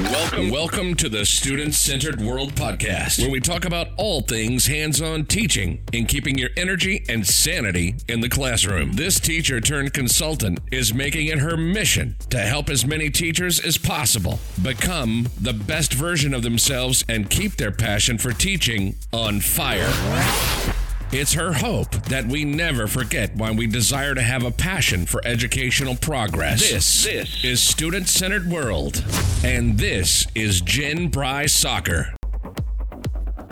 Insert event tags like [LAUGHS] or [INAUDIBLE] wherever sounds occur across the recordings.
Welcome, welcome to the Student Centered World Podcast, where we talk about all things hands on teaching and keeping your energy and sanity in the classroom. This teacher turned consultant is making it her mission to help as many teachers as possible become the best version of themselves and keep their passion for teaching on fire. It's her hope that we never forget why we desire to have a passion for educational progress. This, this is Student Centered World, and this is Jen Breisacher.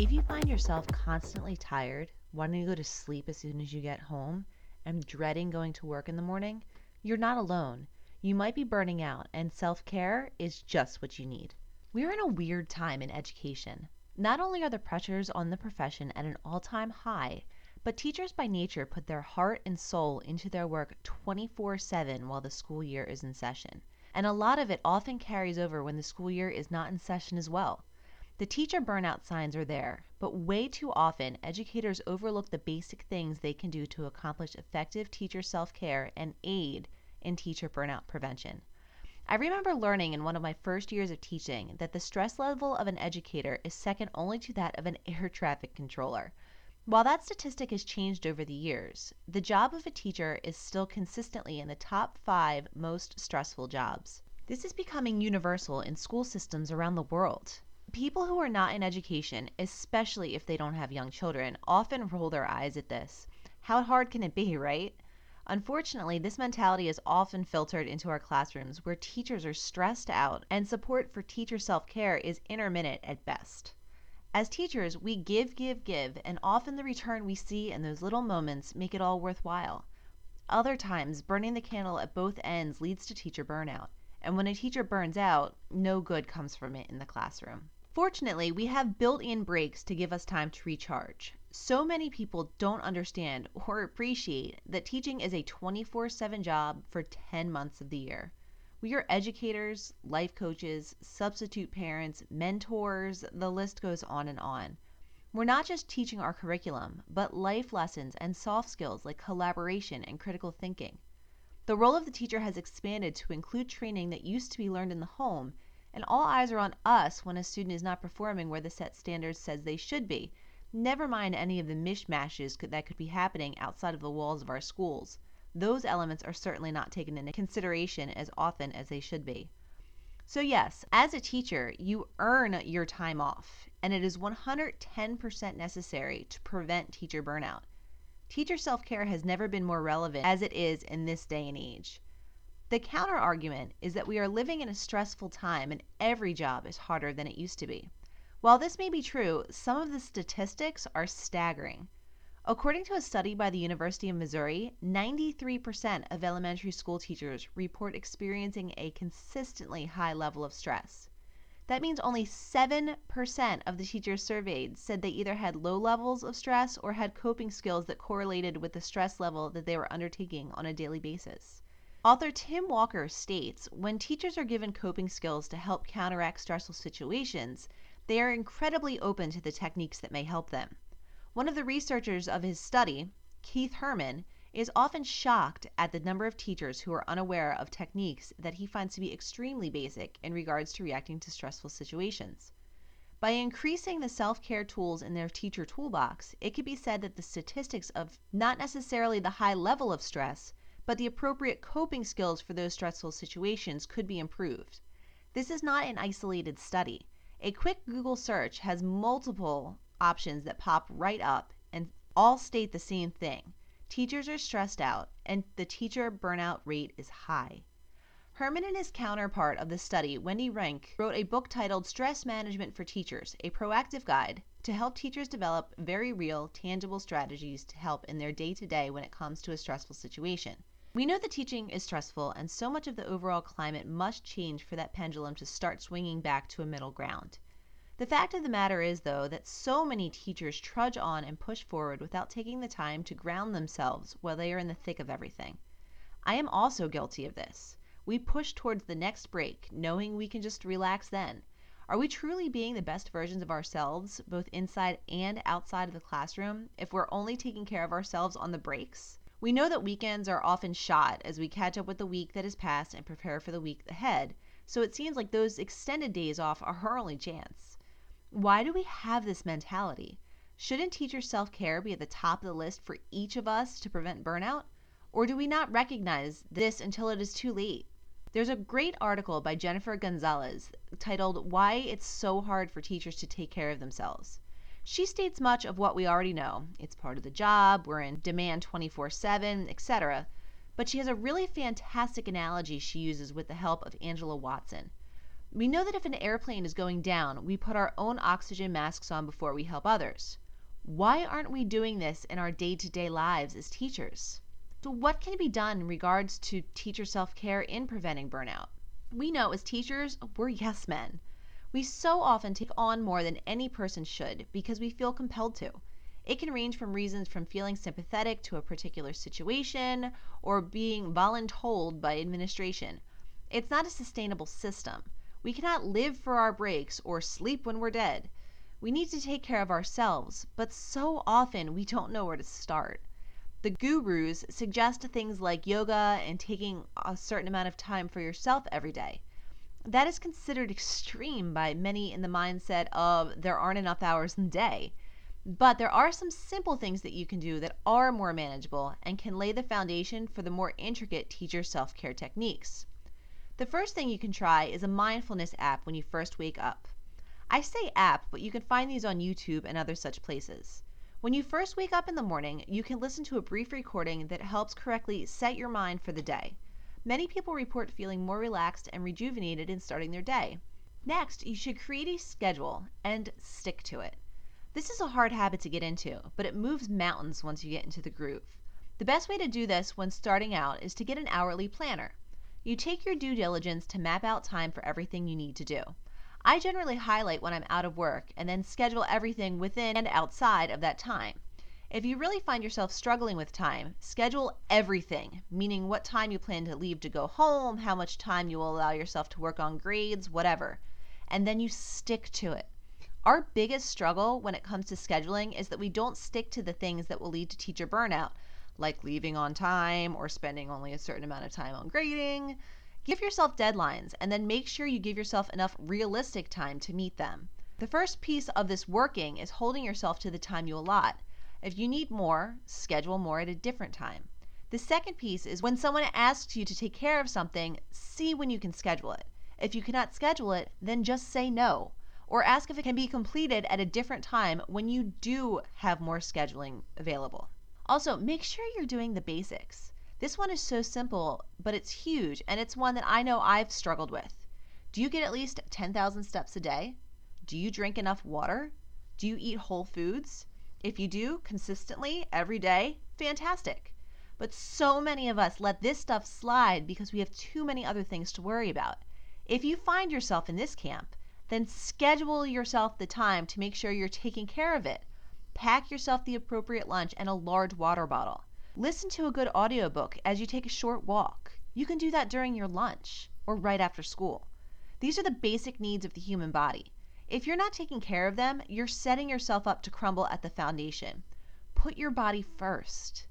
If you find yourself constantly tired, wanting to go to sleep as soon as you get home, and dreading going to work in the morning, you're not alone. You might be burning out, and self care is just what you need. We're in a weird time in education. Not only are the pressures on the profession at an all time high, but teachers by nature put their heart and soul into their work 24 7 while the school year is in session. And a lot of it often carries over when the school year is not in session as well. The teacher burnout signs are there, but way too often educators overlook the basic things they can do to accomplish effective teacher self care and aid in teacher burnout prevention. I remember learning in one of my first years of teaching that the stress level of an educator is second only to that of an [LAUGHS] air traffic controller. While that statistic has changed over the years, the job of a teacher is still consistently in the top five most stressful jobs. This is becoming universal in school systems around the world. People who are not in education, especially if they don't have young children, often roll their eyes at this. How hard can it be, right? Unfortunately, this mentality is often filtered into our classrooms where teachers are stressed out and support for teacher self care is intermittent at best. As teachers, we give, give, give, and often the return we see in those little moments make it all worthwhile. Other times, burning the candle at both ends leads to teacher burnout, and when a teacher burns out, no good comes from it in the classroom. Fortunately, we have built in breaks to give us time to recharge. So many people don't understand or appreciate that teaching is a 24 7 job for 10 months of the year. We are educators, life coaches, substitute parents, mentors, the list goes on and on. We're not just teaching our curriculum, but life lessons and soft skills like collaboration and critical thinking. The role of the teacher has expanded to include training that used to be learned in the home and all eyes are on us when a student is not performing where the set standards says they should be. Never mind any of the mishmashes that could be happening outside of the walls of our schools. Those elements are certainly not taken into consideration as often as they should be. So, yes, as a teacher, you earn your time off, and it is 110% necessary to prevent teacher burnout. Teacher self care has never been more relevant as it is in this day and age. The counter argument is that we are living in a stressful time and every job is harder than it used to be. While this may be true, some of the statistics are staggering. According to a study by the University of Missouri, 93% of elementary school teachers report experiencing a consistently high level of stress. That means only 7% of the teachers surveyed said they either had low levels of stress or had coping skills that correlated with the stress level that they were undertaking on a daily basis. Author Tim Walker states when teachers are given coping skills to help counteract stressful situations, they are incredibly open to the techniques that may help them. One of the researchers of his study, Keith Herman, is often shocked at the number of teachers who are unaware of techniques that he finds to be extremely basic in regards to reacting to stressful situations. By increasing the self care tools in their teacher toolbox, it could be said that the statistics of not necessarily the high level of stress, but the appropriate coping skills for those stressful situations could be improved. This is not an isolated study. A quick Google search has multiple options that pop right up and all state the same thing. Teachers are stressed out and the teacher burnout rate is high. Herman and his counterpart of the study, Wendy Reinke, wrote a book titled Stress Management for Teachers, a proactive guide to help teachers develop very real, tangible strategies to help in their day to day when it comes to a stressful situation. We know that teaching is stressful, and so much of the overall climate must change for that pendulum to start swinging back to a middle ground. The fact of the matter is, though, that so many teachers trudge on and push forward without taking the time to ground themselves while they are in the thick of everything. I am also guilty of this. We push towards the next break, knowing we can just relax then. Are we truly being the best versions of ourselves, both inside and outside of the classroom, if we're only taking care of ourselves on the breaks? We know that weekends are often shot as we catch up with the week that has passed and prepare for the week ahead, So it seems like those extended days off are her only chance. Why do we have this mentality? Shouldn't teacher self care be at the top of the list for each of us to prevent burnout? Or do we not recognize this until it is too late? There's a great article by Jennifer Gonzalez titled Why It's So Hard for Teachers to Take Care of Themselves. She states much of what we already know. It's part of the job, we're in demand 24 7, etc. But she has a really fantastic analogy she uses with the help of Angela Watson. We know that if an airplane is going down, we put our own oxygen masks on before we help others. Why aren't we doing this in our day to day lives as teachers? So, what can be done in regards to teacher self care in preventing burnout? We know as teachers, we're yes men. We so often take on more than any person should because we feel compelled to. It can range from reasons from feeling sympathetic to a particular situation or being voluntold by administration. It's not a sustainable system. We cannot live for our breaks or sleep when we're dead. We need to take care of ourselves, but so often we don't know where to start. The gurus suggest things like yoga and taking a certain amount of time for yourself every day. That is considered extreme by many in the mindset of there aren't enough hours in the day. But there are some simple things that you can do that are more manageable and can lay the foundation for the more intricate teacher self care techniques. The first thing you can try is a mindfulness app when you first wake up. I say app, but you can find these on YouTube and other such places. When you first wake up in the morning, you can listen to a brief recording that helps correctly set your mind for the day. Many people report feeling more relaxed and rejuvenated in starting their day. Next, you should create a schedule and stick to it. This is a hard habit to get into, but it moves mountains once you get into the groove. The best way to do this when starting out is to get an hourly planner. You take your due diligence to map out time for everything you need to do. I generally highlight when I'm out of work and then schedule everything within and outside of that time. If you really find yourself struggling with time, schedule everything, meaning what time you plan to leave to go home, how much time you will allow yourself to work on grades, whatever. And then you stick to it. Our biggest struggle when it comes to scheduling is that we don't stick to the things that will lead to teacher burnout, like leaving on time or spending only a certain amount of time on grading. Give yourself deadlines and then make sure you give yourself enough realistic time to meet them. The first piece of this working is holding yourself to the time you allot. If you need more, schedule more at a different time. The second piece is when someone asks you to take care of something, see when you can schedule it. If you cannot schedule it, then just say no. Or ask if it can be completed at a different time when you do have more scheduling available. Also, make sure you're doing the basics. This one is so simple, but it's huge, and it's one that I know I've struggled with. Do you get at least 10,000 steps a day? Do you drink enough water? Do you eat whole foods? If you do, consistently, every day, fantastic. But so many of us let this stuff slide because we have too many other things to worry about. If you find yourself in this camp, then schedule yourself the time to make sure you're taking care of it. Pack yourself the appropriate lunch and a large water bottle. Listen to a good audiobook as you take a short walk. You can do that during your lunch or right after school. These are the basic needs of the human body. If you're not taking care of them, you're setting yourself up to crumble at the foundation. Put your body first.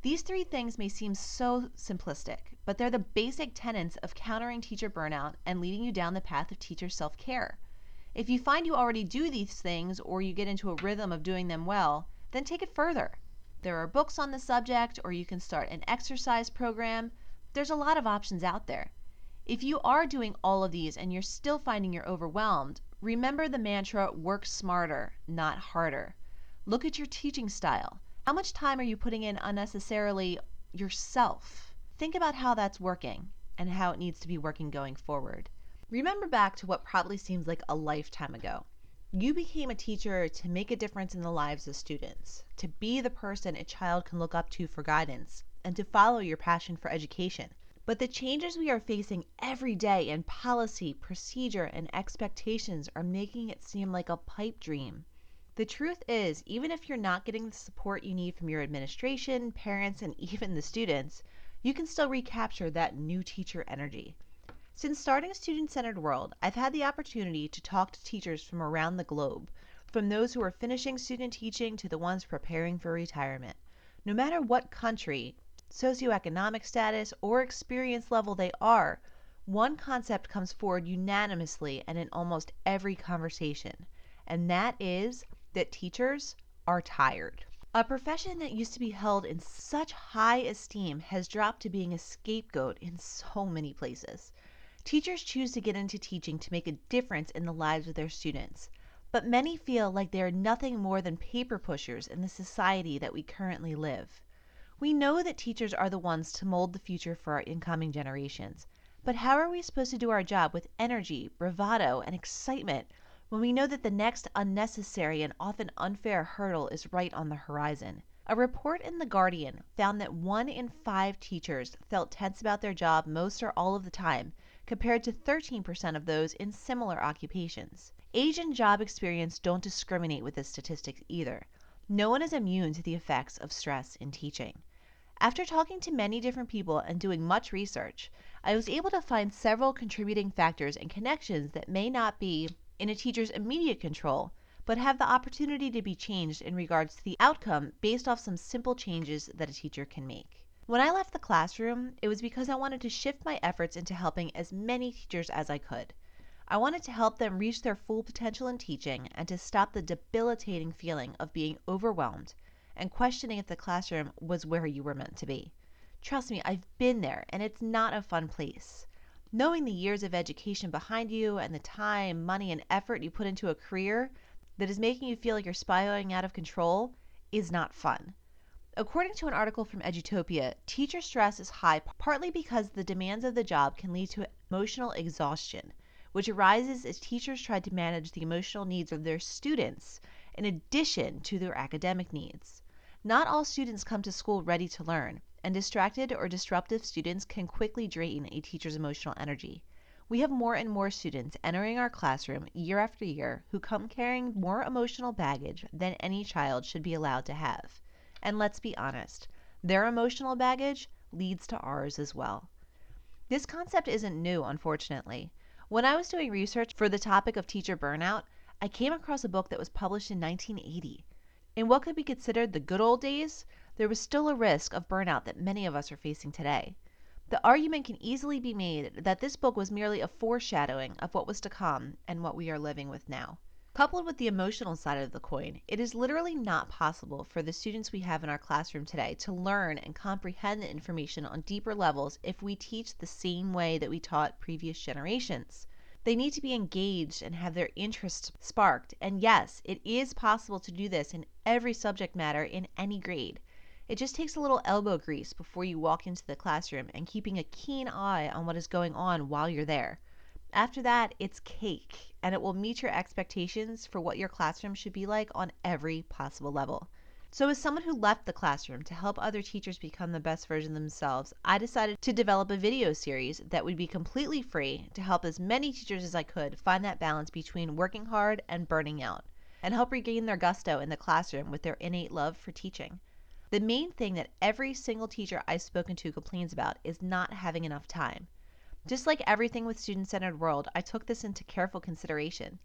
These three things may seem so simplistic, but they're the basic tenets of countering teacher burnout and leading you down the path of teacher self care. If you find you already do these things or you get into a rhythm of doing them well, then take it further. There are books on the subject, or you can start an exercise program. There's a lot of options out there. If you are doing all of these and you're still finding you're overwhelmed, remember the mantra work smarter, not harder. Look at your teaching style. How much time are you putting in unnecessarily yourself? Think about how that's working and how it needs to be working going forward. Remember back to what probably seems like a lifetime ago. You became a teacher to make a difference in the lives of students, to be the person a child can look up to for guidance, and to follow your passion for education. But the changes we are facing every day in policy, procedure, and expectations are making it seem like a pipe dream. The truth is, even if you're not getting the support you need from your administration, parents, and [LAUGHS] even the students, you can still recapture that new teacher energy. Since starting Student Centered World, I've had the opportunity to talk to teachers from around the globe, from those who are finishing student teaching to the ones preparing for retirement. No matter what country, socioeconomic status, or experience level they are, one concept comes forward unanimously and in almost every conversation, and that is that teachers are tired. A profession that used to be held in such high esteem has dropped to being a scapegoat in so many places. Teachers choose to get into teaching to make a difference in the lives of their students, but many feel like they are nothing more than paper pushers in the society that we currently live. We know that teachers are the ones to mold the future for our incoming generations, but how are we supposed to do our job with energy, bravado, and excitement when we know that the next unnecessary and often unfair hurdle is right on the horizon. A report in The Guardian found that one in five teachers felt tense about their job most or all of the time, compared to 13% of those in similar occupations. Age and job experience don't discriminate with this statistic either. No one is immune to the effects of stress in teaching. After talking to many different people and doing much research, I was able to find several contributing factors and connections that may not be in a teacher's immediate control, but have the opportunity to be changed in regards to the outcome based off some simple changes that a teacher can make. When I left the classroom, it was because I wanted to shift my efforts into helping as many teachers as I could. I wanted to help them reach their full potential in teaching and to stop the debilitating feeling of being overwhelmed and questioning if the classroom was where you were meant to be. Trust me, I've been there and it's not a fun place. Knowing the years of education behind you and the time, money, and effort you put into a career that is making you feel like you're spiraling out of control is not fun. According to an article from Edutopia, teacher stress is high partly because the demands of the job can lead to emotional exhaustion, which arises as teachers try to manage the emotional needs of their students in addition to their academic needs. Not all students come to school ready to learn, and distracted or disruptive students can quickly drain a teacher's emotional energy. We have more and more students entering our classroom year after year who come carrying more emotional baggage than any child should be allowed to have. And let's be honest, their emotional baggage leads to ours as well. This concept isn't new, unfortunately. When I was doing research for the topic of teacher burnout, I came across a book that was published in 1980. In what could be considered the good old days, there was still a risk of burnout that many of us are facing today. The argument can easily be made that this book was merely a foreshadowing of what was to come and what we are living with now. Coupled with the emotional side of the coin, it is literally not possible for the students we have in our classroom today to learn and comprehend the information on deeper levels if we teach the same way that we taught previous generations. They need to be engaged and have their interests sparked. And yes, it is possible to do this in every subject matter in any grade. It just takes a little elbow grease before you walk into the classroom and keeping a keen eye on what is going on while you're there. After that, it's cake, and it will meet your expectations for what your classroom should be like on every possible level. So, as someone who left the classroom to help other teachers become the best version themselves, I decided to develop a video series that would be completely free to help as many teachers as I could find that balance between working hard and burning out, and help regain their gusto in the classroom with their innate love for teaching. The main thing that every single teacher I've spoken to complains about is not having enough time. Just like everything with Student Centered World, I took this into careful consideration.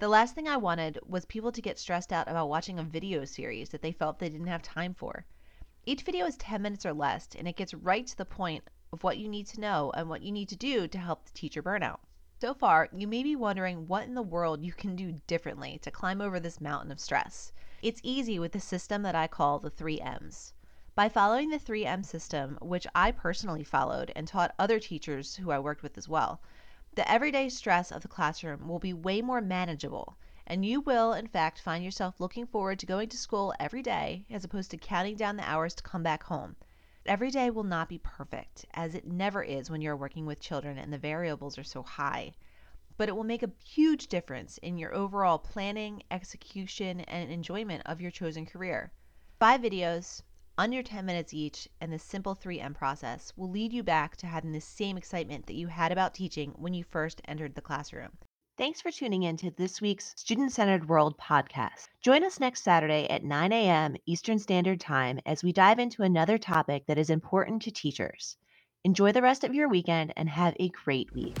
The last thing I wanted was people to get stressed out about watching a video series that they felt they didn't have time for. Each video is 10 minutes or less, and it gets right to the point of what you need to know and what you need to do to help the teacher burnout. So far, you may be wondering what in the world you can do differently to climb over this mountain of stress. It's easy with the system that I call the three M's. By following the 3M system, which I personally followed and taught other teachers who I worked with as well, the everyday stress of the classroom will be way more manageable, and you will, in fact, find yourself looking forward to going to school every day as opposed to counting down the hours to come back home. Every day will not be perfect, as it never is when you're working with children and the variables are so high but it will make a huge difference in your overall planning, execution, and enjoyment of your chosen career. Five videos, under 10 minutes each, and the simple 3M process will lead you back to having the same excitement that you had about teaching when you first entered the classroom. Thanks for tuning in to this week's Student Centered World podcast. Join us next Saturday at 9 a.m. Eastern Standard Time as we dive into another topic that is important to teachers. Enjoy the rest of your weekend and have a great week.